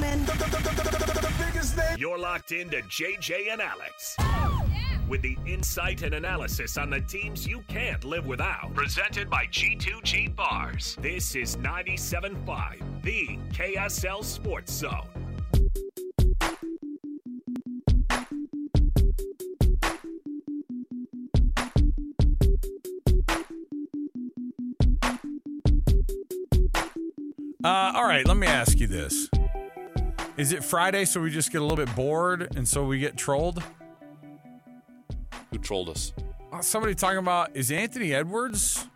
gentlemen. You're locked into JJ and Alex. With the insight and analysis on the teams you can't live without. Presented by G2G Bars. This is 97.5, the KSL Sports Zone. Uh, all right, let me ask you this. Is it Friday so we just get a little bit bored and so we get trolled? Who trolled us? Uh, somebody talking about is Anthony Edwards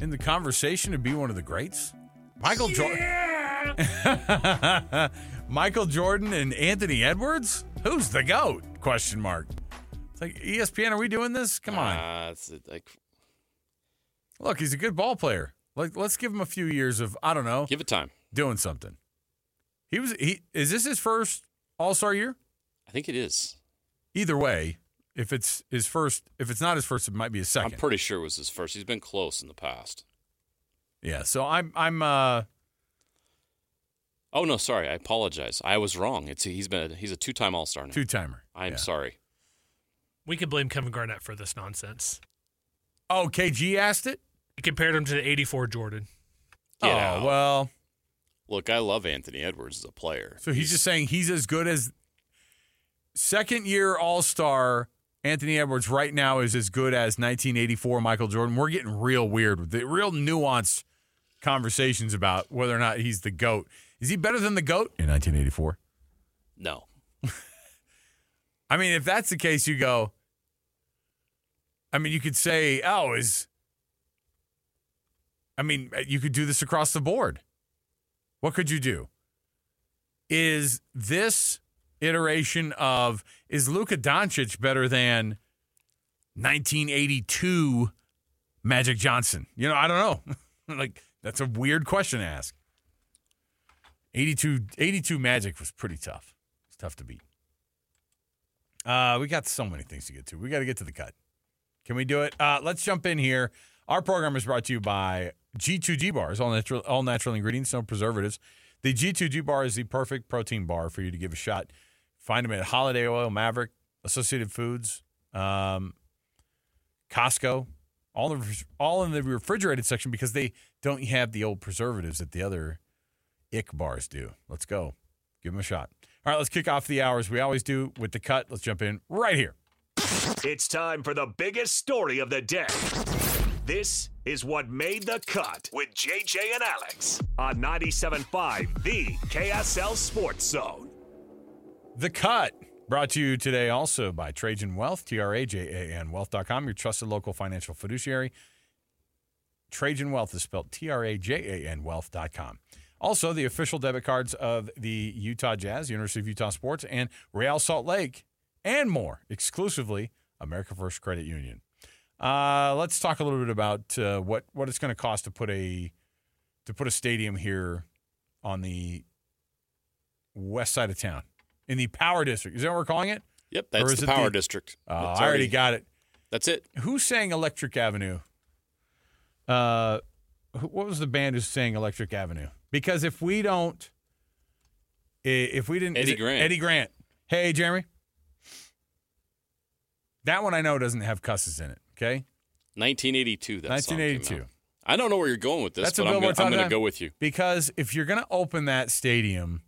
in the conversation to be one of the greats? Michael Jordan. Michael Jordan and Anthony Edwards? Who's the goat? Question mark. It's like ESPN, are we doing this? Come on. Uh, it's like Look, he's a good ball player. Like let's give him a few years of I don't know, give it time. doing something. He was he is this his first All-Star year? I think it is. Either way, if it's his first, if it's not his first, it might be his 2nd I'm pretty sure it was his first. He's been close in the past. yeah. So I'm I'm uh Oh no, sorry. I apologize. I was wrong. It's he's been he's a two-time All-Star now. two timer. I'm yeah. sorry. We could blame Kevin Garnett for this nonsense. Oh, KG asked it. He compared him to the 84 Jordan. Get oh out. well, Look, I love Anthony Edwards as a player. so he's just saying he's as good as second year All Star. Anthony Edwards right now is as good as 1984 Michael Jordan. We're getting real weird with the real nuanced conversations about whether or not he's the goat. Is he better than the goat in 1984? no. I mean, if that's the case, you go. I mean, you could say, "Oh, is." I mean, you could do this across the board. What could you do? Is this iteration of is Luka Doncic better than 1982 Magic Johnson? You know, I don't know. like that's a weird question to ask. 82 82 Magic was pretty tough. It's tough to beat. Uh, we got so many things to get to. We got to get to the cut. Can we do it? Uh, let's jump in here. Our program is brought to you by G2G bars, all natural, all natural ingredients, no preservatives. The G2G bar is the perfect protein bar for you to give a shot. Find them at Holiday Oil, Maverick, Associated Foods, um, Costco, all the all in the refrigerated section because they don't have the old preservatives that the other ick bars do. Let's go. Give them a shot. All right, let's kick off the hours. We always do with the cut. Let's jump in right here. It's time for the biggest story of the day. This is what made the cut with JJ and Alex on 97.5, the KSL Sports Zone. The Cut, brought to you today also by Trajan Wealth, T R A J A N Wealth.com, your trusted local financial fiduciary. Trajan Wealth is spelled T R A J A N Wealth.com. Also, the official debit cards of the Utah Jazz, University of Utah Sports, and Real Salt Lake, and more, exclusively America First Credit Union. Uh, let's talk a little bit about uh, what what it's going to cost to put a to put a stadium here on the west side of town in the Power District. Is that what we're calling it? Yep, Or that's is the it power the- district. Uh, It's I already got it. That's it. Who sang Electric Avenue? Uh, what was the band who sang Electric Avenue? Because if we don't, if we didn't, Eddie Grant. Eddie Grant. Hey, Jeremy. That one I know doesn't have cusses in it. Okay, 1982. That song came 1982. out. I don't know where you're going with this, That's but I'm gonna, I'm gonna go with you. Because if you're gonna open that stadium,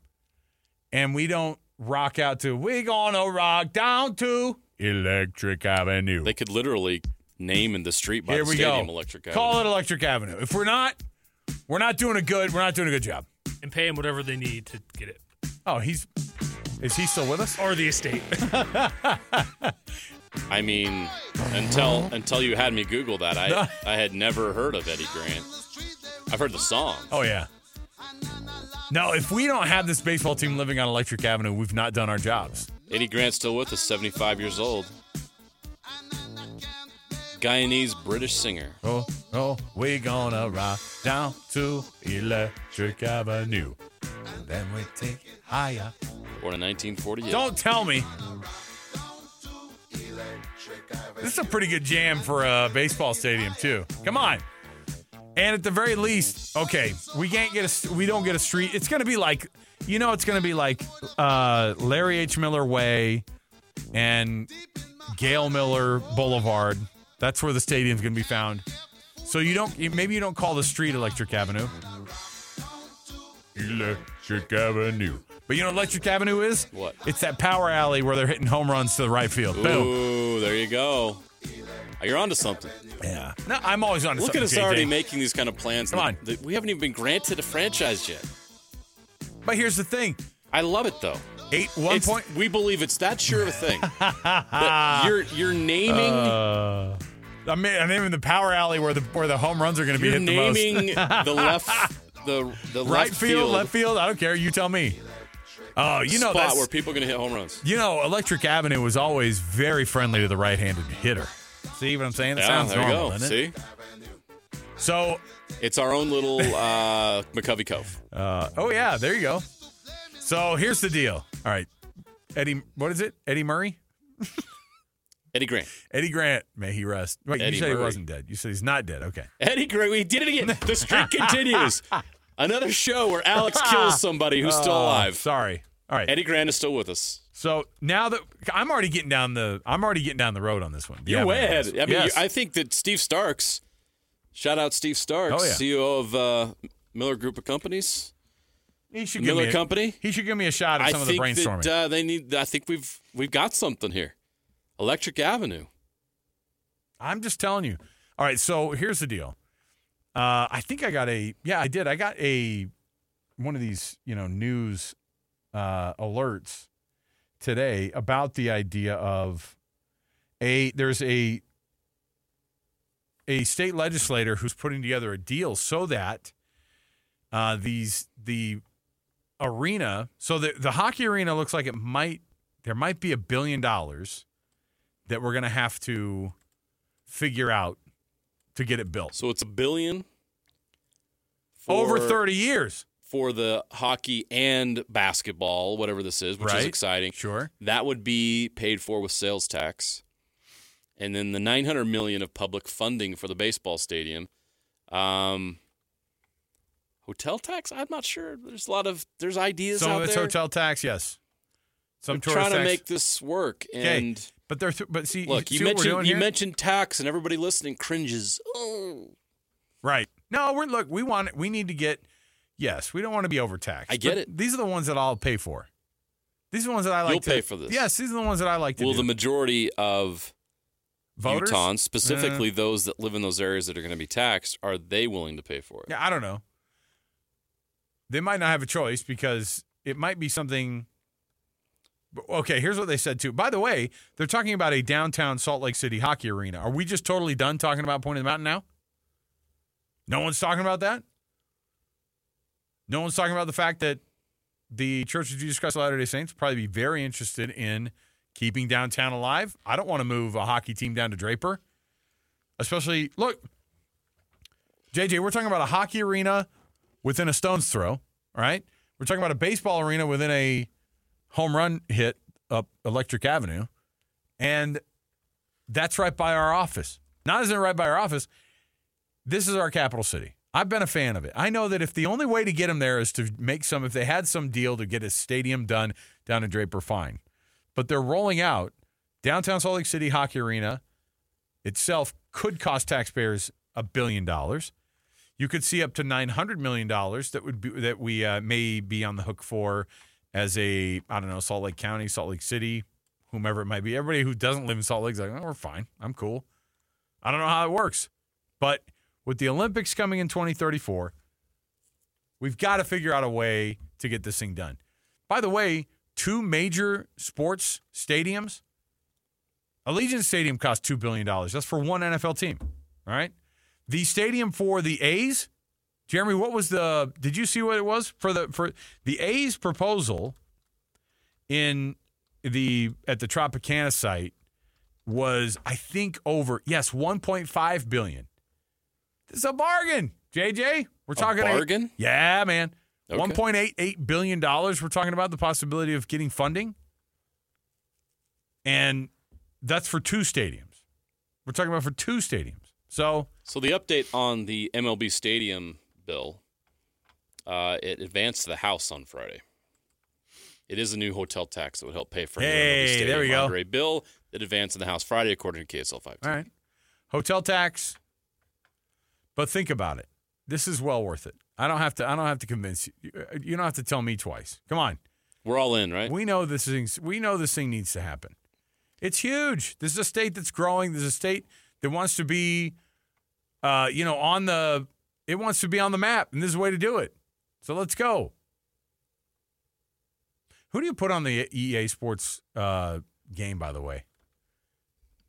and we don't rock out to "We Gonna Rock Down to Electric Avenue," They could literally name in the street by Here the we stadium go. Electric Call it Electric Avenue. If we're not, we're not doing a good. We're not doing a good job. and pay him whatever they need to get it. Oh, he's is he still with us? Or the estate. I mean, until until you had me Google that, I I had never heard of Eddie Grant. I've heard the song. Oh yeah. No, if we don't have this baseball team living on Electric Avenue, we've not done our jobs. Eddie Grant's still with us, 75 years old. Guyanese British singer. Oh, oh, we gonna rock down to Electric Avenue, and then we take it higher. Born in 1948. Don't tell me. This is a pretty good jam for a baseball stadium too. Come on. And at the very least, okay, we can't get a we don't get a street. It's going to be like you know, it's going to be like uh, Larry H. Miller Way and Gail Miller Boulevard. That's where the stadium's going to be found. So you don't maybe you don't call the street Electric Avenue. Electric Avenue. But you know what Electric Avenue is? What? It's that power alley where they're hitting home runs to the right field. Boom. Ooh, there you go. You're onto something. Yeah. No, I'm always on. Look at us JJ. already making these kind of plans. Come on. that We haven't even been granted a franchise yet. But here's the thing: I love it though. eight one It's- point. We believe it's that sure of a thing. You're you're naming Uh, I'm, I'm naming the power alley where the where the home runs are going to be hit the most. naming the left the the right left field, left field. I don't care. You tell me. Oh, you know spot that's where people are going to hit home runs. you know Electric Avenue was always very friendly to the right-handed hitter. See what I'm saying? It Yeah, sounds there you normal, go. doesn't See, it? So, it's our own little uh, McCovey Cove. uh, oh yeah, there you go. So here's the deal. All right, Eddie, what is it? Eddie Murray? Eddie Grant. Eddie Grant, may he rest. Wait, Eddie you said Murray. he wasn't dead. You said he's not dead. Okay. Eddie Grant. We did it again. The streak continues. Another show where Alex kills somebody who's still Oh, alive. sorry. All right. Eddie Grant is still with us. So now that I'm already getting down the, I'm already getting down the road on this one. You're Yeah, way ahead. I mean, Yes. you, I think that Steve Starks, shout out Steve Starks, Oh, yeah. CEO of uh, Miller Group of Companies, he should give Miller me a, Company. He should give me a shot at I some of the think brainstorming. that uh, they need. I think we've we've got something here. Electric Avenue. I'm just telling you. All right, so here's the deal. Uh, I think I got a yeah, I did. I got a one of these you know news uh, alerts today about the idea of a there's a a state legislator who's putting together a deal so that uh, these the arena so the the hockey arena looks like it might there might be a billion dollars that we're to have to figure out to get it built So it's a billion over 30 years. for the hockey and basketball, whatever this is, which Right. is exciting. Sure. That would be paid for with sales tax, and then the 900 million of public funding for the baseball stadium. Um, hotel tax? I'm not sure. There's a lot of there's ideas Some out of it's there. hotel tax, yes. Some tourist trying to tax. make this work, Okay. But they're th- but see, look, see you we're mentioned you here? mentioned tax, and everybody listening cringes. Oh, right. No, we're look. We want. We need to get. Yes, we don't want to be overtaxed. I get it. These are the ones that I'll pay for. These are the ones that I like. You'll to, pay for this. Yes, these are the ones that I like to well, do. the majority of Voters. Uh. Utahns, specifically those that live in those areas that are going to be taxed, are they willing to pay for it? Yeah, I don't know. They might not have a choice because it might be something. Okay, here's what they said too. By the way, they're talking about a downtown Salt Lake City hockey arena. Are we just totally done talking about Point of the Mountain now? No one's talking about that. No one's talking about the fact that the Church of Jesus Christ of Latter Day Saints probably be very interested in keeping downtown alive. I don't want to move a hockey team down to Draper, especially look. JJ, we're talking about a hockey arena within a stone's throw, right? We're talking about a baseball arena within a home run hit up Electric Avenue. And that's right by our office. Not as in right by our office. This is our capital city. I've been a fan of it. I know that if the only way to get them there is to make some, if they had some deal to get a stadium done down in Draper, fine. But they're rolling out downtown Salt Lake City Hockey Arena itself could cost taxpayers a billion dollars. You could see up to nine hundred million dollars that would be that we uh, may be on the hook for as a I don't know Salt Lake County, Salt Lake City, whomever it might be. Everybody who doesn't live in Salt Lake is like, oh, we're fine. I'm cool. I don't know how it works, but with the Olympics coming in 2034, we've got to figure out a way to get this thing done. By the way, two major sports stadiums. Allegiant Stadium costs two billion dollars. That's for one NFL team. All right. The stadium for the A's, Jeremy, what was the did you see what it was? For the for the A's proposal in the at the Tropicana site was I think over yes, 1.5 billion. This is a bargain, JJ. We're talking eight- bargain? yeah, man. Okay. 1.88 billion dollars we're talking about the possibility of getting funding. And that's for two stadiums. We're talking about for two stadiums. So So the update on the MLB Stadium bill, uh, it advanced to the House on Friday. It is a new hotel tax that would help pay for Hey, there we go. Monterey bill that advanced in the House Friday, according to KSL 5. All right. Hotel tax. But think about it. This is well worth it. I don't have to I don't have to convince you. You don't have to tell me twice. Come on. We're all in, right? We know this thing we know this thing needs to happen. It's huge. This is a state that's growing. This is a state that wants to be uh, you know, on the it wants to be on the map, and this is the way to do it. So let's go. Who do you put on the EA Sports uh, game, by the way?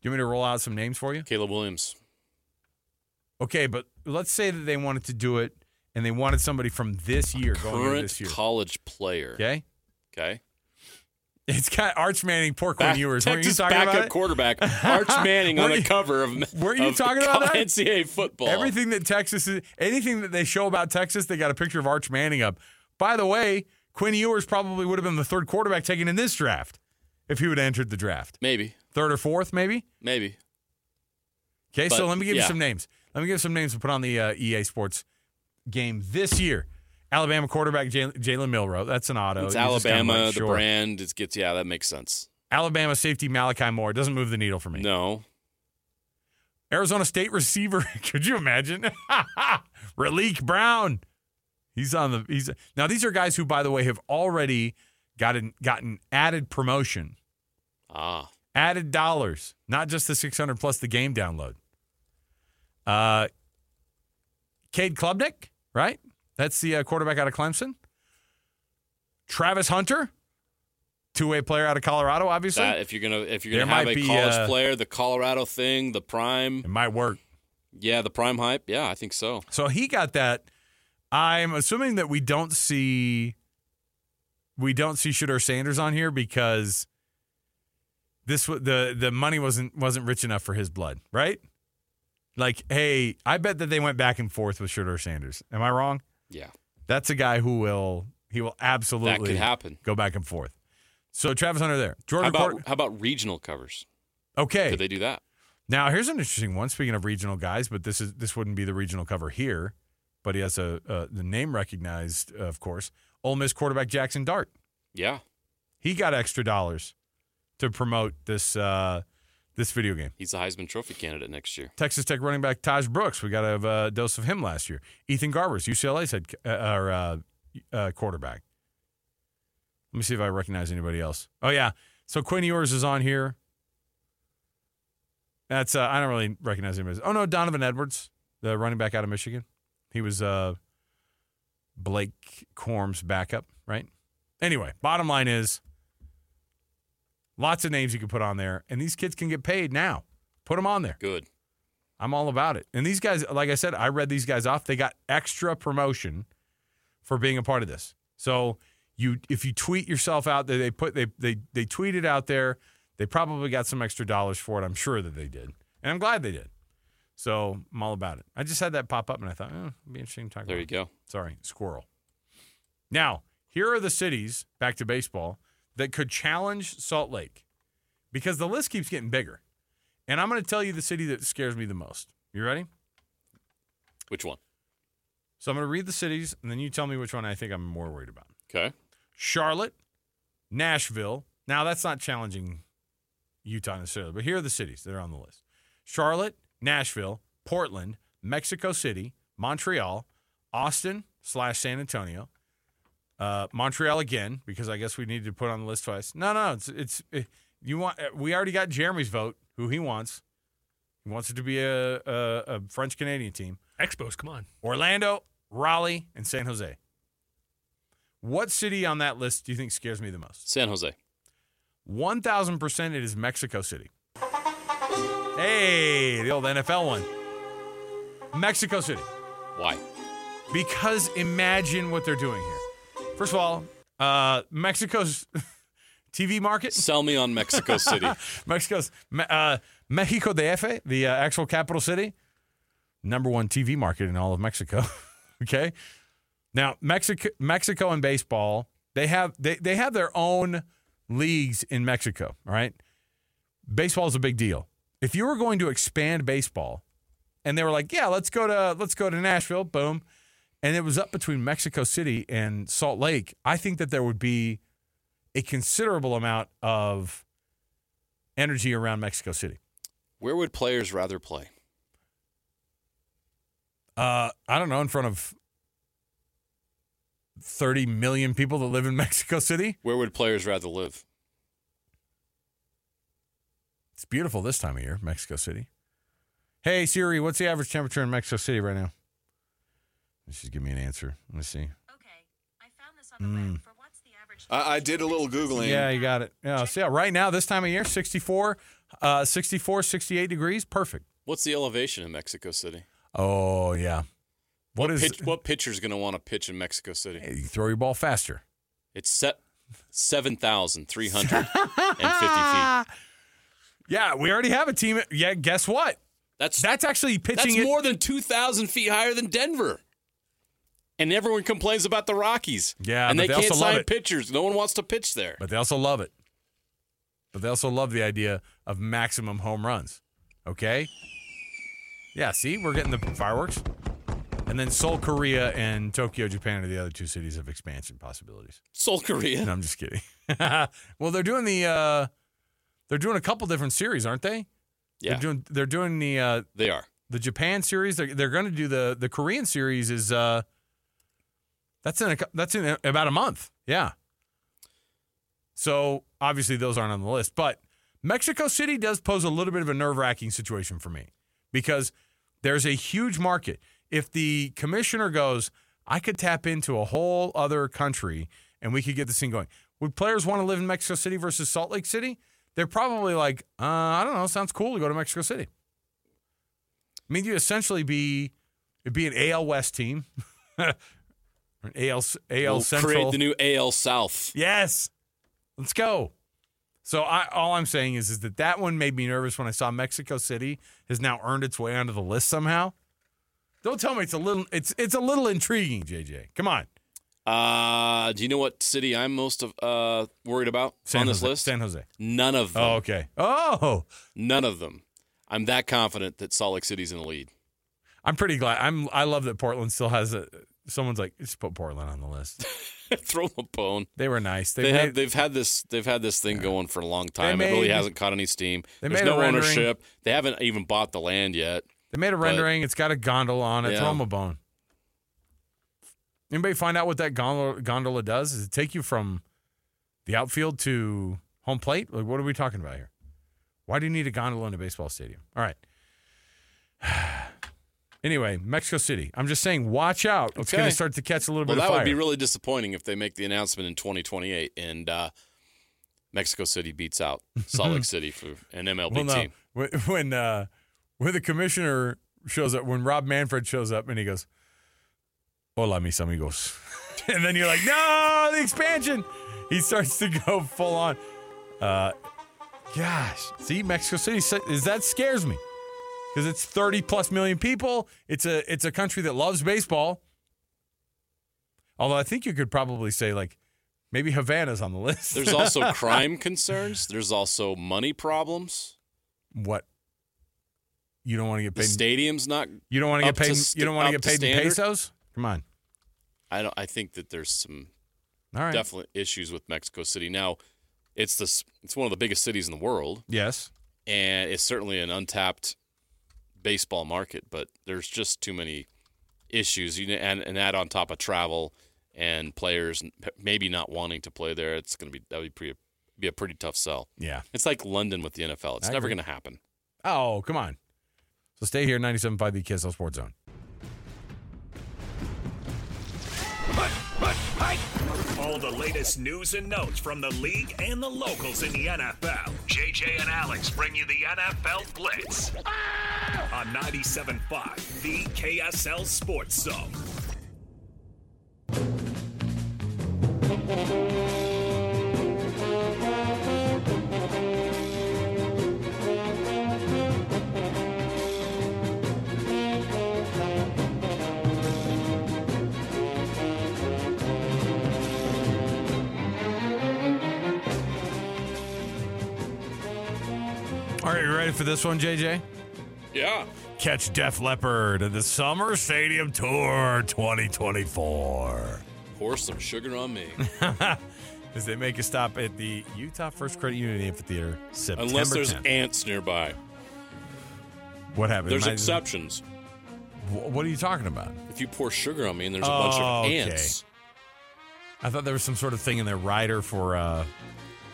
Do you want me to roll out some names for you? Caleb Williams. Okay, but let's say that they wanted to do it and they wanted somebody from this year going into Current this year. college player. Okay? Okay. It's got Arch Manning, poor Quinn Back, Ewers. Weren't you Texas talking backup about it? quarterback Arch Manning on Were the cover of were you of talking about that? NCAA football. Everything that Texas is, anything that they show about Texas, they got a picture of Arch Manning up. By the way, Quinn Ewers probably would have been the third quarterback taken in this draft if he would have entered the draft. Maybe, Third or fourth, maybe? maybe. Okay, so let me give you some names. Let me give you some names to put on the uh, EA Sports game this year. Alabama quarterback Jalen Milrow. That's an auto. It's You Alabama. like, the sure. brand. It gets yeah, that makes sense. Alabama safety Malachi Moore doesn't move the needle for me. No, Arizona State receiver. Could you imagine? Raleek Brown. He's on the. He's now. These are guys who, by the way, have already gotten gotten added promotion, ah, added dollars, not just the six hundred plus the game download. Uh, Cade Klubnik, right? That's the uh, quarterback out of Clemson. Travis Hunter, two way player out of Colorado. Obviously, that if you're gonna if you're gonna have might a be, college uh, player, the Colorado thing, the prime, it might work. yeah, the prime hype, yeah, I think so. So he got that. I'm assuming that we don't see we don't see Shooter Sanders on here because this the the money wasn't wasn't rich enough for his blood, right? Like, hey, I bet that they went back and forth with Shooter Sanders. Am I wrong? Yeah, That's a guy who will he will absolutely that could happen. go back and forth. So Travis Hunter there. How Jordan about Court. how about regional covers? Okay. Could they do that? Now here's an interesting one. Speaking of regional guys, but this is this wouldn't be the regional cover here, but he has a uh, the name recognized, of course. Ole Miss quarterback Jackson Dart. Yeah, He got extra dollars to promote this uh, this video game. he's a Heisman Trophy candidate next year. Texas Tech running back Tahj Brooks. We got a uh, dose of him last year. Ethan Garbers, UCLA's head uh, or, uh, uh, quarterback. Let me see if I recognize anybody else. Oh yeah, so Quinn Ewers is on here. That's uh, I don't really recognize anybody. Oh no, Donovan Edwards, the running back out of Michigan. He was uh, Blake Corum's backup, right? Anyway, bottom line is lots of names you can put on there, and these kids can get paid now. Put them on there. Good. I'm all about it. And these guys, like I said, I read these guys off. They got extra promotion for being a part of this. So you, if you tweet yourself out there, they put they they they tweet it out there. They probably got some extra dollars for it. I'm sure that they did, and I'm glad they did. So I'm all about it. I just had that pop up, and I thought, oh, it'd be interesting to talk There about. you go. Sorry, squirrel. Now, here are the cities, back to baseball, that could challenge Salt Lake because the list keeps getting bigger. And I'm going to tell you the city that scares me the most. You ready? Which one? So I'm going to read the cities, and then you tell me which one I think I'm more worried about. Okay. Charlotte, Nashville. Now, that's not challenging Utah necessarily, but here are the cities that are on the list Charlotte, Nashville, Portland, Mexico City, Montreal, Austin slash San Antonio, uh, Montreal again, because I guess we need to put on the list twice. No, no, it's, it's, it, you want, uh, we already got Jeremy's vote, who he wants. He wants it to be a, a, a French Canadian team. Expos, come on. Orlando, Raleigh, and San Jose. What city on that list do you think scares me the most? San Jose. 1000% it is Mexico City. Hey, the old NFL one. Mexico City. Why? Because imagine what they're doing here. First of all, uh, Mexico's TV market, Sell me on Mexico City. Mexico's Me- uh, Mexico DF, the uh, actual capital city, number one TV market in all of Mexico. okay, now Mexico, Mexico and baseball, they have they they have their own leagues in Mexico. All right, baseball is a big deal. If you were going to expand baseball, and they were like, "Yeah, let's go to let's go to Nashville." Boom, and it was up between Mexico City and Salt Lake. I think that there would be a considerable amount of energy around Mexico City. Where would players rather play? Uh, I don't know, in front of 30 million people that live in Mexico City. Where would players rather live? It's beautiful this time of year, Mexico City. Hey Siri, what's the average temperature in Mexico City right now? She's giving me an answer. Let me see. Okay, I found this on the Mm. web for what's the average. I, I did a little Googling. Yeah, you got it. Yeah, so yeah, right now, this time of year, 64, uh, 64, 68 degrees. Perfect. What's the elevation in Mexico City? Oh, yeah. What is Pitch, what pitcher's going to want to pitch in Mexico City? Hey, you throw your ball faster. It's set seven thousand three hundred and fifty feet. Yeah, we already have a team. Yeah, guess what? That's That's actually pitching that's it. more than two thousand feet higher than Denver. And everyone complains about the Rockies. Yeah, and they, they can't sign pitchers. No one wants to pitch there. but they also love it. But they also love the idea of maximum home runs. Okay? Yeah, see, we're getting the fireworks. And then Seoul, Korea, and Tokyo, Japan are the other two cities of expansion possibilities. Seoul, Korea. No, I'm just kidding. well, they're doing the uh they're doing a couple different series, aren't they? Yeah, They're doing they're doing the uh they are. the Japan series. They're they're going to do the the Korean series is uh that's in a, that's in about a month. Yeah. So obviously those aren't on the list, but Mexico City does pose a little bit of a nerve wracking situation for me because there's a huge market. If the commissioner goes, I could tap into a whole other country and we could get this thing going. Would players want to live in Mexico City versus Salt Lake City? They're probably like, uh, I don't know, sounds cool to go to Mexico City. I mean, you essentially be it'd be an AL West team, AL AL We'll Central. create the new AL South. Yes. Let's go. So I, all I'm saying is, is that that one made me nervous when I saw Mexico City has now earned its way onto the list somehow. Don't tell me it's a little it's it's a little intriguing, JJ. Come on. Uh, do you know what city I'm most of, uh, worried about San on this Jose. list? San Jose. None of them. Oh, okay. Oh, None of them. I'm that confident that Salt Lake City's in the lead. I'm pretty glad. I'm I love that Portland still has a someone's like, just put Portland on the list. Throw them a bone. They were nice. They, They made, have, they've had this. They've had this thing going for a long time. it really hasn't caught any steam. they There's made no ownership. They haven't even bought the land yet. They made a rendering. it's got a gondola on it. Yeah. Throw them a bone. Anybody find out what that gondola, gondola does? Does it take you from the outfield to home plate? Like, what are we talking about here? Why do you need a gondola in a baseball stadium? All right. anyway, Mexico City. I'm just saying, watch out. It's Okay. going to start to catch a little Well, bit of that would be really disappointing if they make the announcement in 2028 and uh, Mexico City beats out Salt Lake City for an MLB well, no. team. When when, uh, when the commissioner shows up, when Rob Manfred shows up and he goes, "Hola, mis amigos," and then you're like, "No, the expansion." He starts to go full on. Uh, gosh, see, Mexico City is that scares me because it's 30 plus million people. It's a it's a country that loves baseball. Although I think you could probably say like maybe Havana's on the list. There's also crime concerns. There's also money problems. what you don't want to get The paid. stadium's not. You don't want to get paid. to you don't want to get to paid in pesos. Come on. I don't. I think that there's some All right. definite issues with Mexico City. Now, it's this. It's one of the biggest cities in the world, Yes. and it's certainly an untapped baseball market. But there's just too many issues. You know, and and add on top of travel and players maybe not wanting to play there. It's going to be that would be pretty be a pretty tough sell. Yeah. It's like London with the NFL. It's I never going to happen. Oh, come on. So stay here, 97.5 the KSL Sports Zone. All the latest news and notes from the league and the locals in the NFL. JJ and Alex bring you the NFL Blitz ah! on 97.5, the KSL Sports Zone. Ready for this one, JJ? Yeah. Catch Def Leppard at the Summer Stadium Tour 2024 Pour some sugar on me. as they make a stop at the Utah First Credit Union Amphitheater September Unless there's 10th. ants nearby. what happened? There's Am I- exceptions. Wh- What are you talking about? If you pour sugar on me and there's a bunch Oh, of okay. ants. I thought there was some sort of thing in their rider for uh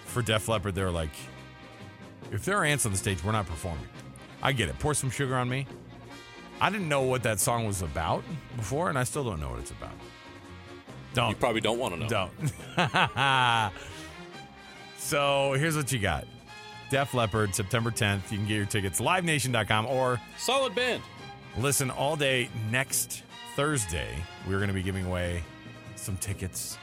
for Def Leppard. They're like, if there are ants on the stage, we're not performing. I get it. Pour some sugar on me. I didn't know what that song was about before, and I still don't know what it's about. Don't You probably don't want to know. don't. so here's what you got. Def Leppard, September 10th. You can get your tickets livenation.com or Solid band. listen all day next Thursday. We're going to be giving away some tickets.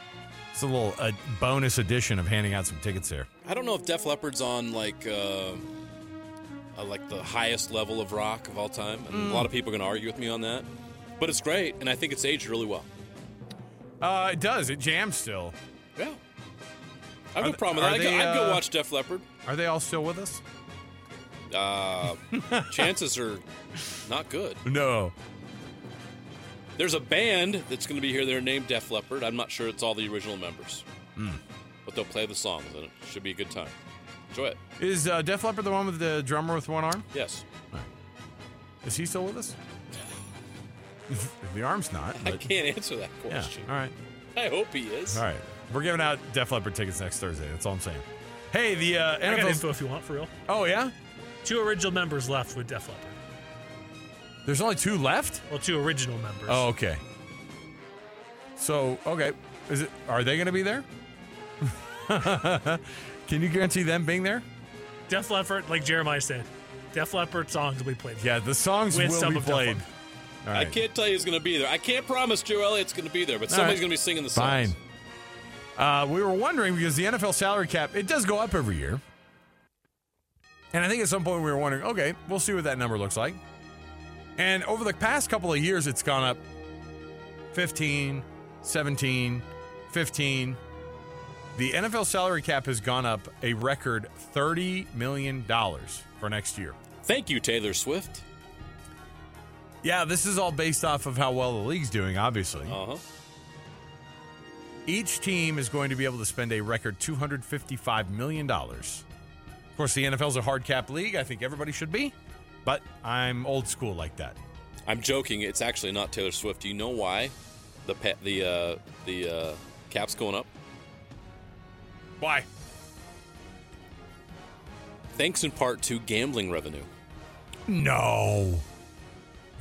It's a little a bonus edition of handing out some tickets there. I don't know if Def Leppard's on like uh, uh, like the highest level of rock of all time, and Mm. a lot of people are going to argue with me on that. But it's great, and I think it's aged really well. Uh, it does. It jams still. Yeah, I have Are no problem with that. I'd, go, they, I'd go uh, watch Def Leppard. Are they all still with us? Uh, chances are not good. No. There's a band that's going to be here. They're named Def Leppard. I'm not sure it's all the original members, Hmm. but they'll play the songs, and it should be a good time. Enjoy it. Is uh, Def Leppard the one with the drummer with one arm? Yes, Is he still with us? the arm's not. I can't answer that yeah. question. All right. I hope he is. All right. We're giving out Def Leppard tickets next Thursday. That's all I'm saying. Hey, the uh, NFL. info if you want, for real. Oh yeah. Two original members left with Def Leppard. There's only two left. Well, two original members. Oh, okay. So, okay, is it? Are they going to be there? Can you guarantee them being there? Def Leppard, like Jeremiah said, Def Leppard songs will be played. Yeah, the songs With will some be of played. Leppard. I can't tell you who's going to be there. I can't promise Joe Elliott's going to be there, but All somebody's right. going to be singing the songs. Fine. Uh, we were wondering because the NFL salary cap it does go up every year, and I think at some point we were wondering, okay, we'll see what that number looks like. And over the past couple of years, it's gone up 15, 17, 15. The NFL salary cap has gone up a record $30 million for next year. Thank you, Taylor Swift. Yeah, this is all based off of how well the league's doing, obviously. Uh huh. Each team is going to be able to spend a record $255 million. Of course, the NFL's a hard cap league. I think everybody should be, but I'm old school like that. I'm joking. It's actually not Taylor Swift. Do you know why the pa- the uh, the uh, cap's going up? Why? Thanks in part to gambling revenue. No.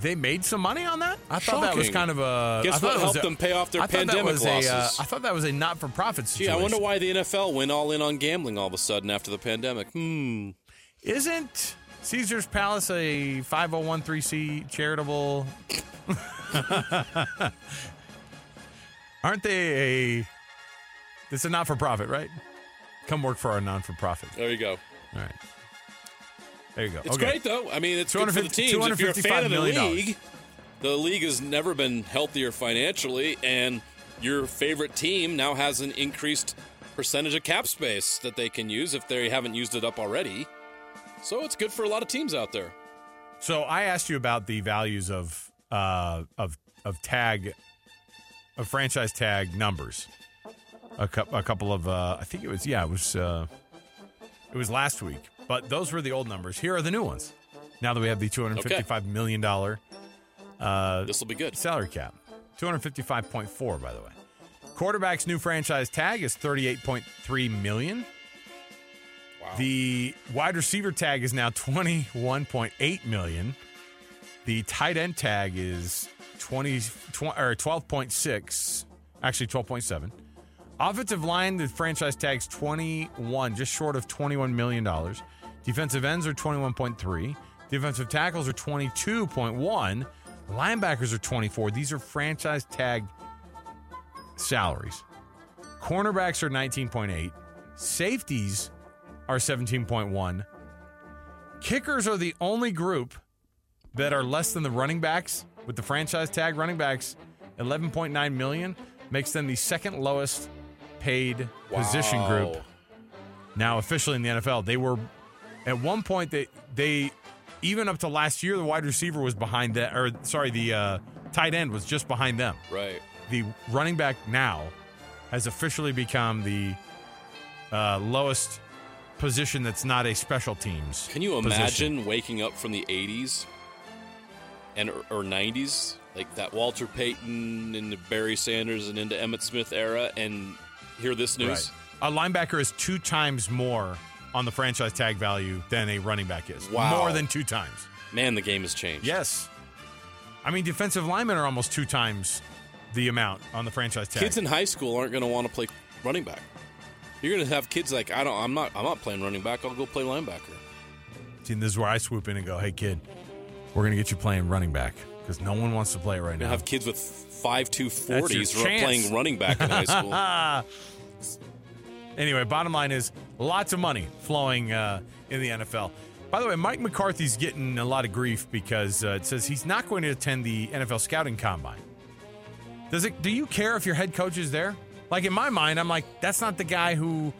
They made some money on that? I thought that was kind of a. Guess I thought what helped a- them pay off their I pandemic was a, uh, losses? I thought that was a not for profit Gee, situation. I wonder why the NFL went all in on gambling all of a sudden after the pandemic. Hmm. Isn't Caesar's Palace a 5013C charitable? Aren't they a. It's a not for profit, right? Come work for our non for profit. There you go. All right. There you go. It's okay. great though. I mean, it's good for the 250 teams. If you're a fan of the $255 million. league, the league has never been healthier financially, and your favorite team now has an increased percentage of cap space that they can use if they haven't used it up already. So it's good for a lot of teams out there. So I asked you about the values of uh, of of tag of franchise tag numbers. A, cou- a couple of uh, I think it was yeah it was uh, it was last week, but those were the old numbers. Here are the new ones. Now that we have the two hundred fifty-five million dollar uh, This will be good. salary cap, two hundred fifty-five point four by the way. Quarterback's new franchise tag is thirty-eight point three million. The wide receiver tag is now 21.8 million. The tight end tag is 20, tw- or 12.6, actually 12.7. Offensive line, the franchise tag's 21, just short of 21 million dollars. Defensive ends are 21.3. Defensive tackles are 22.1. Linebackers are 24. These are franchise tag salaries. Cornerbacks are 19.8. Safeties are 17.1. Kickers are the only group that are less than the running backs with the franchise tag running backs 11.9 million makes them the second lowest paid position group now officially in the NFL. They were at one point they they even up to last year, the wide receiver was behind that, or sorry, the uh, tight end was just behind them. Right. The running back now has officially become the uh, lowest position that's not a special teams. Can you position. imagine waking up from the 80s and or 90s, like that Walter Payton and Barry Sanders and into Emmitt Smith era, and hear this news? Right. A linebacker is two times more on the franchise tag value than a running back is. Wow. More than two times. Man, the game has changed. Yes. I mean, defensive linemen are almost two times the amount on the franchise tag. Kids in high school aren't going to want to play running back. You're going to have kids like I don't. I'm not. I'm not playing running back. I'll go play linebacker. See, this is where I swoop in and go, "Hey, kid, we're going to get you playing running back because no one wants to play it right now." going to have kids with 5-2-40s playing running back in high school. Anyway, bottom line is lots of money flowing uh, in the NFL. By the way, Mike McCarthy's getting a lot of grief because uh, it says he's not going to attend the NFL scouting combine. Does it? Do you care if your head coach is there? Like in my mind, I'm like, that's not the guy who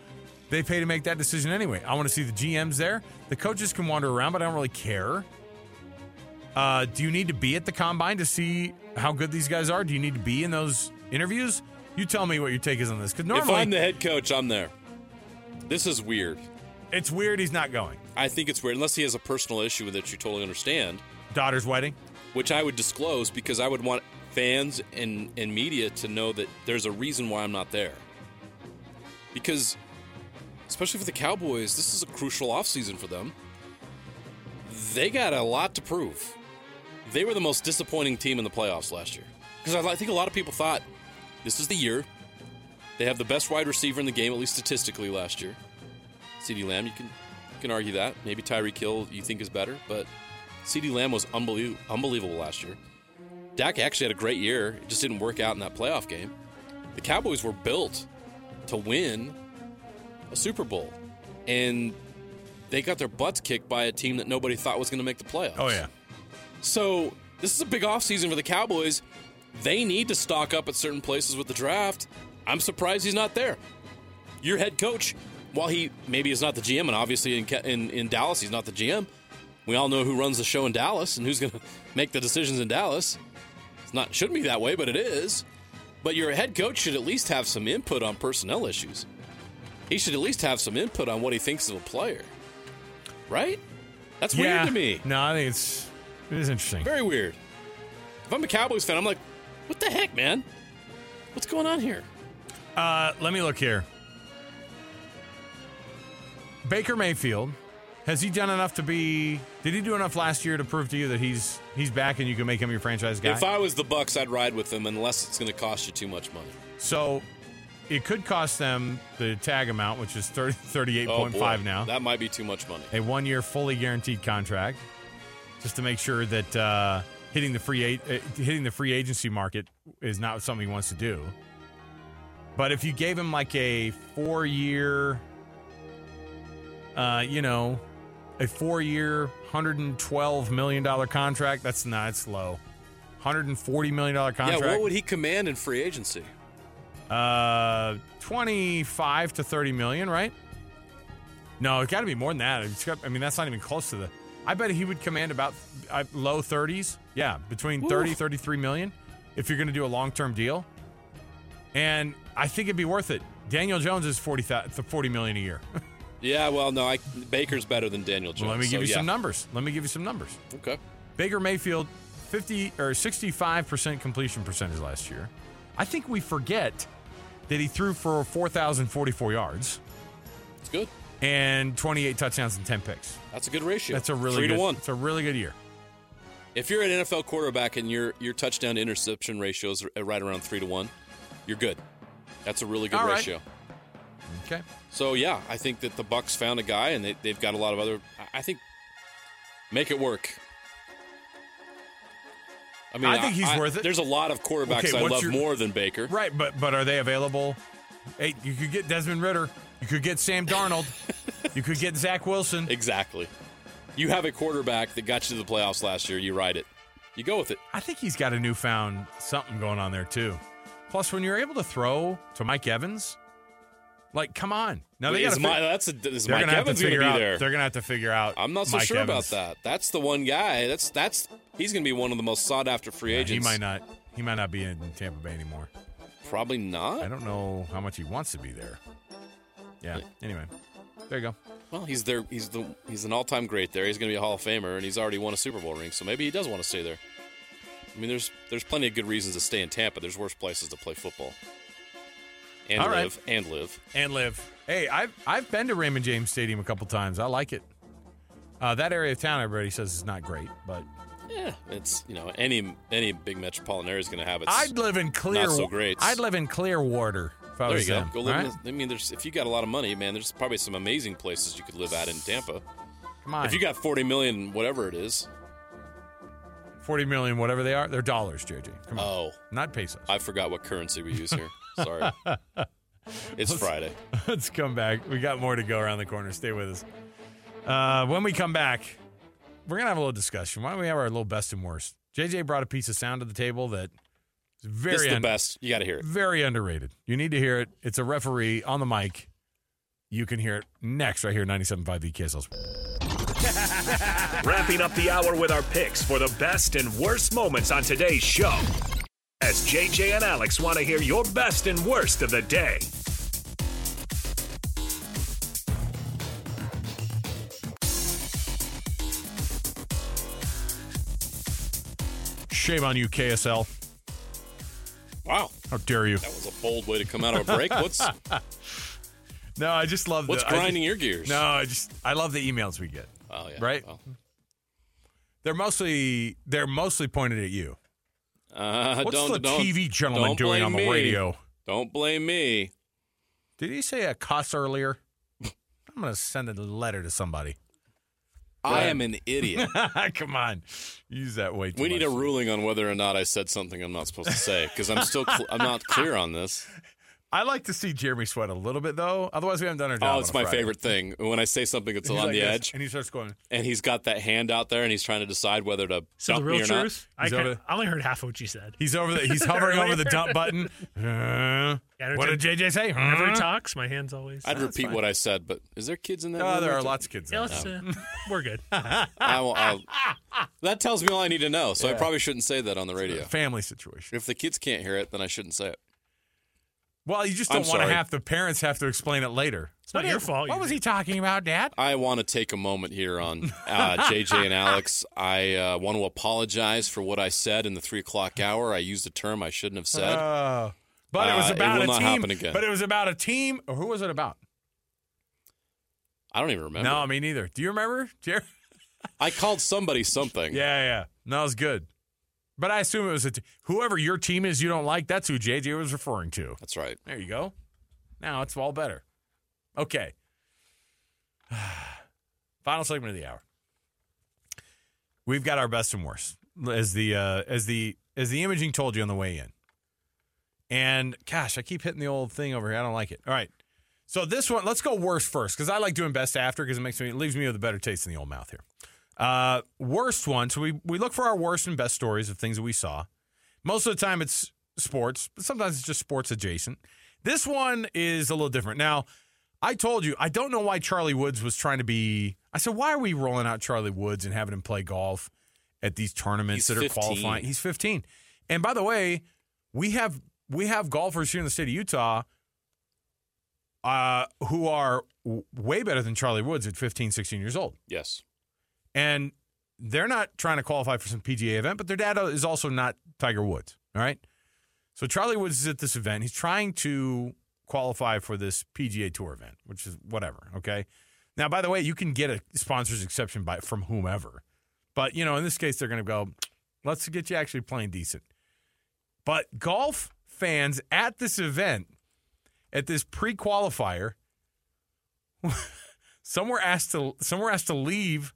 they pay to make that decision anyway. I want to see the GMs there. The coaches can wander around, but I don't really care. Uh, do you need to be at the combine to see how good these guys are? Do you need to be in those interviews? You tell me what your take is on this. Because normally, if I'm the head coach, I'm there. This is weird. it's weird he's not going. I think it's weird unless he has a personal issue with it. You totally understand, Daughter's wedding. which I would disclose because I would want fans and and media to know that there's a reason why I'm not there. Because, especially for the Cowboys, this is a crucial offseason for them. They got a lot to prove. They were the most disappointing team in the playoffs last year. Because I think a lot of people thought this is the year. They have the best wide receiver in the game, at least statistically, last year. CeeDee Lamb, you can you can argue that. Maybe Tyreek Hill you think is better, but CeeDee Lamb was unbelievable, unbelievable last year. Dak actually had a great year. It just didn't work out in that playoff game. The Cowboys were built to win a Super Bowl, and they got their butts kicked by a team that nobody thought was going to make the playoffs. Oh yeah. So this is a big offseason for the Cowboys. They need to stock up at certain places with the draft. I'm surprised he's not there. Your head coach, while he maybe is not the GM, and obviously in, in, in Dallas he's not the GM, we all know who runs the show in Dallas and who's going to make the decisions in Dallas. Not shouldn't be that way, but it is. But your head coach should at least have some input on personnel issues. He should at least have some input on what he thinks of a player. Right? That's yeah. weird to me. No, I think it's it is interesting. Very weird. If I'm a Cowboys fan, I'm like, what the heck, man? What's going on here? Uh, let me look here. Baker Mayfield has he done enough to be? Did he do enough last year to prove to you that he's he's back and you can make him your franchise guy? If I was the Bucks, I'd ride with him unless it's going to cost you too much money. so it could cost them the tag amount, which is 30, 38.5 Oh, now. That might be too much money. a one year fully guaranteed contract, just to make sure that uh, hitting the free a- uh, hitting the free agency market is not something he wants to do. But if you gave him like a four year, uh, you know, a four year, hundred and twelve million dollar contract, that's not it's low. Hundred and forty million dollar contract. Yeah, what would he command in free agency? Uh, twenty-five to thirty million, right? No, it's got to be more than that. Got, I mean, that's not even close to the. I bet he would command about uh, low thirties. Yeah, between 30, Oof. 33 million if you're going to do a long-term deal. And I think it'd be worth it. Daniel Jones is 40, thou- 40 million a year. Yeah, well, no, I, Baker's better than Daniel Jones. well, let me give so you yeah. some numbers. Let me give you some numbers. Okay. Baker Mayfield, 50 or 65% completion percentage last year. I think we forget that he threw for 4,044 yards. It's good. and 28 touchdowns and 10 picks. That's a good ratio. That's a really Three good, to one. It's a really good year. If you're an NFL quarterback and your your touchdown to interception ratio is right around three to one, you're good. That's a really good right. ratio. Okay. So yeah, I think that the Bucks found a guy, and they, they've got a lot of other. I- I think make it work. I mean, I think he's worth it. There's a lot of quarterbacks Okay, I love your- more than Baker. Right, but but are they available? Hey, you could get Desmond Ridder. You could get Sam Darnold. you could get Zach Wilson. Exactly. You have a quarterback that got you to the playoffs last year. You ride it. You go with it. I think he's got a newfound something going on there too. Plus, when you're able to throw to Mike Evans, Like, come on. Now they is gotta my, fi- that's a, is they're Mike gonna have to Evans going to figure be out. there? They're gonna have to figure out. I'm not so Mike sure Evans. about that. That's the one guy. That's that's he's going to be one of the most sought after free Yeah, agents. he might not. He might not be in Tampa Bay anymore. Probably not. I not. don't know how much he wants to be there. Yeah. Anyway, there you go. Well, he's there. He's the he's an all time great there. He's going to be a Hall of Famer, and he's already won a Super Bowl ring. So maybe he does want to stay there. I mean, there's there's plenty of good reasons to stay in Tampa. There's worse places to play football and All right. live and live. and live. Hey, I've I've been to Raymond James Stadium a couple times. I like it. Uh, that area of town, everybody says is not great, but Yeah, it's you know any any big metropolitan area is going to have its. I'd live in Clear. Not so great. I'd live in Clearwater if I there was you go. them. Go live. all in I mean, there's if you got a lot of money, man. There's probably some amazing places you could live at in Tampa. Come on. If you got 40 million, whatever it is. forty million, whatever they are, they're dollars, JJ. Come on, Oh, not pesos. I forgot what currency we use here. Sorry. It's Friday. Let's come back. We got more to go around the corner. Stay with us. Uh, when we come back, we're gonna have a little discussion. Why don't we have our little best and worst? JJ brought a piece of sound to the table that is very This is the un- best. You got to hear it. very underrated. You need to hear it. It's a referee on the mic. You can hear it next right here, 97.5 VKSL. Wrapping up the hour with our picks for the best and worst moments on today's show. As JJ and Alex want to hear your best and worst of the day. Shame on you, KSL. Wow. How dare you? That was a bold way to come out of a break. What's No, I just love what's the, grinding just- your gears? no, I just I love the emails we get. Oh, yeah. Right? Well, They're mostly they're mostly pointed at you. Uh, What's don't, the TV gentleman doing on the me. radio? Don't blame me. Did he say a cuss earlier? I'm gonna send a letter to somebody. I am an idiot. Come on, use that way. Too we need a ruling on whether or not I said something I'm not supposed to say because I'm still cl- I'm not clear on this. I like to see Jeremy sweat a little bit though. Otherwise, we haven't done our job. Oh, on it's a my Friday. favorite thing when I say something that's He's on like the this, edge, and he starts going. and he's got that hand out there, and he's trying to decide whether to So dump the me real or not. truth, I, He's can, over- I only heard half of what you said. He's over the. He's hovering over the dump button. Uh, Yeah, what did JJ say? Whenever he talks, my hands always. I'd repeat what I said, but is there kids in that? Oh, there are lots of kids. Yeah, in let's, there. uh, we're good. I will, I'll, that tells me all I need to know. So I probably shouldn't say that on the radio. Family situation. If the kids can't hear it, then I shouldn't say it. Well, you just I'm don't want to have the parents have to explain it later. It's not your fault. What was he talking about, Dad? I want to take a moment here on uh, JJ and Alex. I uh, want to apologize for what I said in the three o'clock hour. I used a term I shouldn't have said. Uh, but it was Uh, it about will a not team. again. But it was about a team. Or who was it about? I don't even remember. No, me neither. Do you remember, Jerry? I called somebody something. Yeah, yeah. No, it was good. But I assume it was a t- whoever your team is you don't like. That's who JJ was referring to. That's right. There you go. Now it's all better. Okay. Final segment of the hour. We've got our best and worst as the uh, as the as the imaging told you on the way in. And gosh, I keep hitting the old thing over here. I don't like it. All right. So this one, let's go worst first because I like doing best after because it makes me it leaves me with a better taste in the old mouth here. Uh, worst one. So we we look for our worst and best stories of things that we saw. Most of the time it's sports, but sometimes it's just sports adjacent. This one is a little different. Now, I told you I don't know why Charlie Woods was trying to be. I said, why are we rolling out Charlie Woods and having him play golf at these tournaments He's that are 15. qualifying? He's 15. And by the way, we have we have golfers here in the state of Utah uh, who are w- way better than Charlie Woods at 15, 16 years old. Yes. And they're not trying to qualify for some PGA event, but their dad is also not Tiger Woods. All right. So Charlie Woods is at this event. He's trying to qualify for this PGA Tour event, which is whatever. Okay. Now, by the way, you can get a sponsor's exception by from whomever, but you know, in this case, they're going to go. Let's get you actually playing decent. But golf fans at this event, at this pre-qualifier, some were asked to some were asked to leave,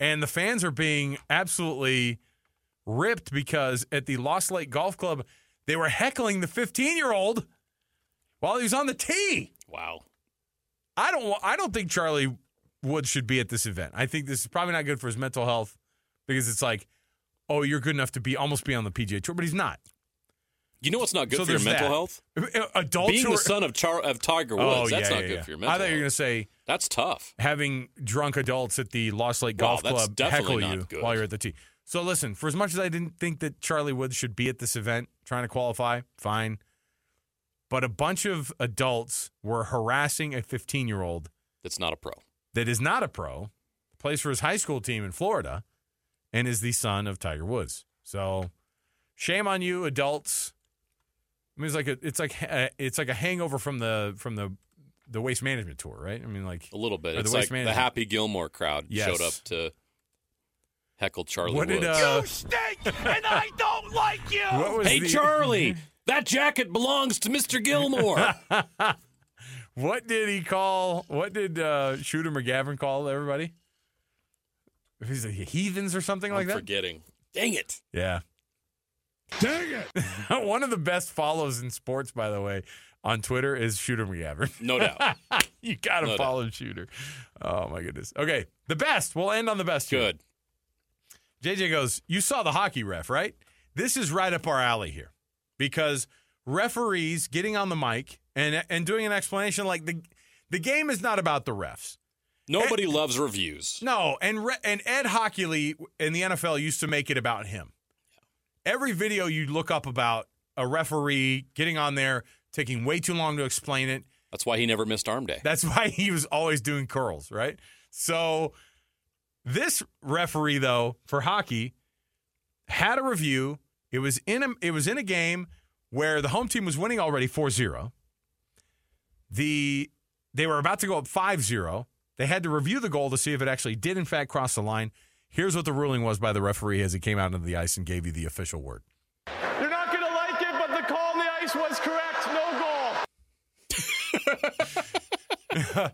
and the fans are being absolutely ripped because at the Lost Lake Golf Club, they were heckling the 15 year old while he was on the tee. Wow. I don't. I don't think Charlie Woods should be at this event. I think this is probably not good for his mental health because it's like, oh, you're good enough to be almost be on the PGA Tour, but he's not. You know what's not good So for your mental that. health? Uh, uh, adults Being the are, son of Char- of Tiger oh, Woods, oh, that's yeah, not yeah, good yeah. for your mental health. I thought you were going to say That's tough. having drunk adults at the Lost Lake Golf that's Club heckle you good. while you're at the tee. So listen, for as much as I didn't think that Charlie Woods should be at this event trying to qualify, fine. But a bunch of adults were harassing a 15 year old That's not a pro. that is not a pro, plays for his high school team in Florida, and is the son of Tiger Woods. So, shame on you, adults. I mean, it's like a, it's like uh, it's like a hangover from the from the the waste management tour, right? I mean, like A little bit. Or the It's waste like the. Happy Gilmore crowd Yes. showed up to heckle Charlie what Woods. did uh, stink, and I don't like you. hey, the, Charlie, that jacket belongs to Mr. Gilmore. What did he call? What did uh, Shooter McGavin call everybody? He's like heathens or something like I'm that. forgetting. Dang it. Yeah. Dang it! One of the best follows in sports, by the way, on Twitter is Shooter McGavin. No doubt. you got to No doubt. follow Shooter. Oh my goodness. Okay, the best. We'll end on the best. here. Good. JJ goes, You saw the hockey ref, right? This is right up our alley here because referees getting on the mic and and doing an explanation like the the game is not about the refs. Nobody loves reviews. No, and re- and Ed Hochuli in the NFL used to make it about him. Every video you look up about a referee getting on there taking way too long to explain it. That's why he never missed arm day. That's why he was always doing curls, right? So this referee though for hockey had a review. It was in a it was in a game where the home team was winning already 4-0. The they were about to go up 5-0. They had to review the goal to see if it actually did in fact cross the line. Here's what the ruling was by the referee as he came out into the ice and gave you the official word. You're not going to like it, but the call on the ice was correct. No goal.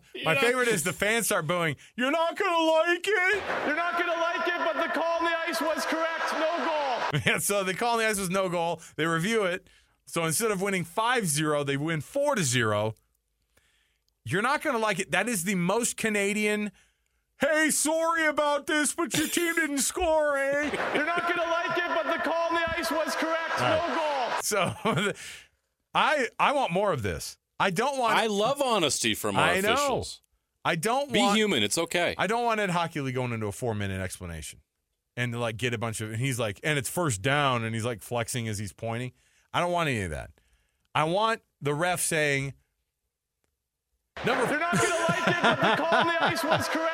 My favorite is the fans start booing. You're not gonna like it. You're not going to like it, but the call on the ice was correct. No goal. Yeah, so they call on the ice was no goal. They review it. So instead of winning 5-0, they win 4 to 0. You're not going to like it. That is the most Canadian. Hey, sorry about this, but your team didn't score, eh? You're not going to like it, but the call on the ice was correct. No goal. So I I want more of this. I don't want I love honesty from our I know. officials. I don't want Be want human. It's okay. I don't want Ed Hochuli going into a four minute explanation and to like get a bunch of and he's like, and it's first down, and he's like flexing as he's pointing. I don't want any of that. I want the ref saying number You're not going to like it, but the call on the ice was correct.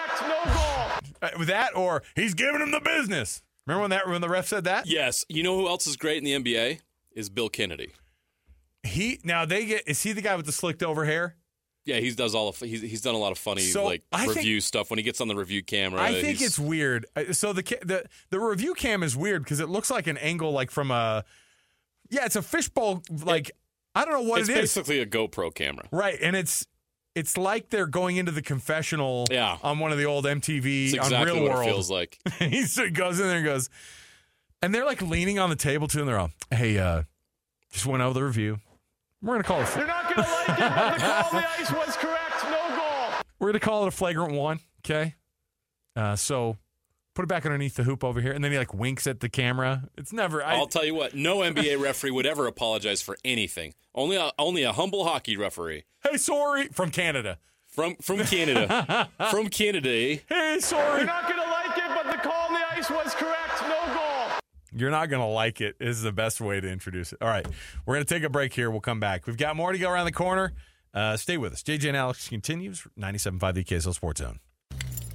That or he's giving him the business. Remember when that when the ref said that? yes. You know who else is great in the NBA? Is Bill Kennedy. He now they get is he the guy with the slicked over hair? Yeah, he does all of he's he's done a lot of funny So, like I think- review stuff when he gets on the review camera. I think it's weird. Uh, So the the the review cam is weird because it looks like an angle like from a yeah, it's a fishbowl like I don't know what it's it is. basically a GoPro camera. Right, and it's it's like they're going into the confessional Yeah. on one of the old MTV It's on exactly Real what World. it feels like. he goes in there and goes, and they're like leaning on the table too, and they're all, "Hey, uh, just went over the review. We're gonna call it. You're not going to like it, but the call on the ice was correct. No goal. We're gonna call it a flagrant one. Okay. Uh, so put it back underneath the hoop over here, and then he like winks at the camera. It's never. I, I'll tell you what, no NBA referee would ever apologize for anything. Only a, only a humble hockey referee hey, sorry from Canada. from from Canada. from Canada. eh? Hey, sorry. You're not going to like it, but the call on the ice was correct. No goal. You're not going to like it is the best way to introduce it. All right. We're going to take a break here. We'll come back. We've got more to go around the corner. Uh, stay with us. JJ and Alex continues. 97.5 the KSL Sports Zone.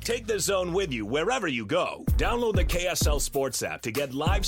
Take the zone with you wherever you go. Download the KSL Sports app to get live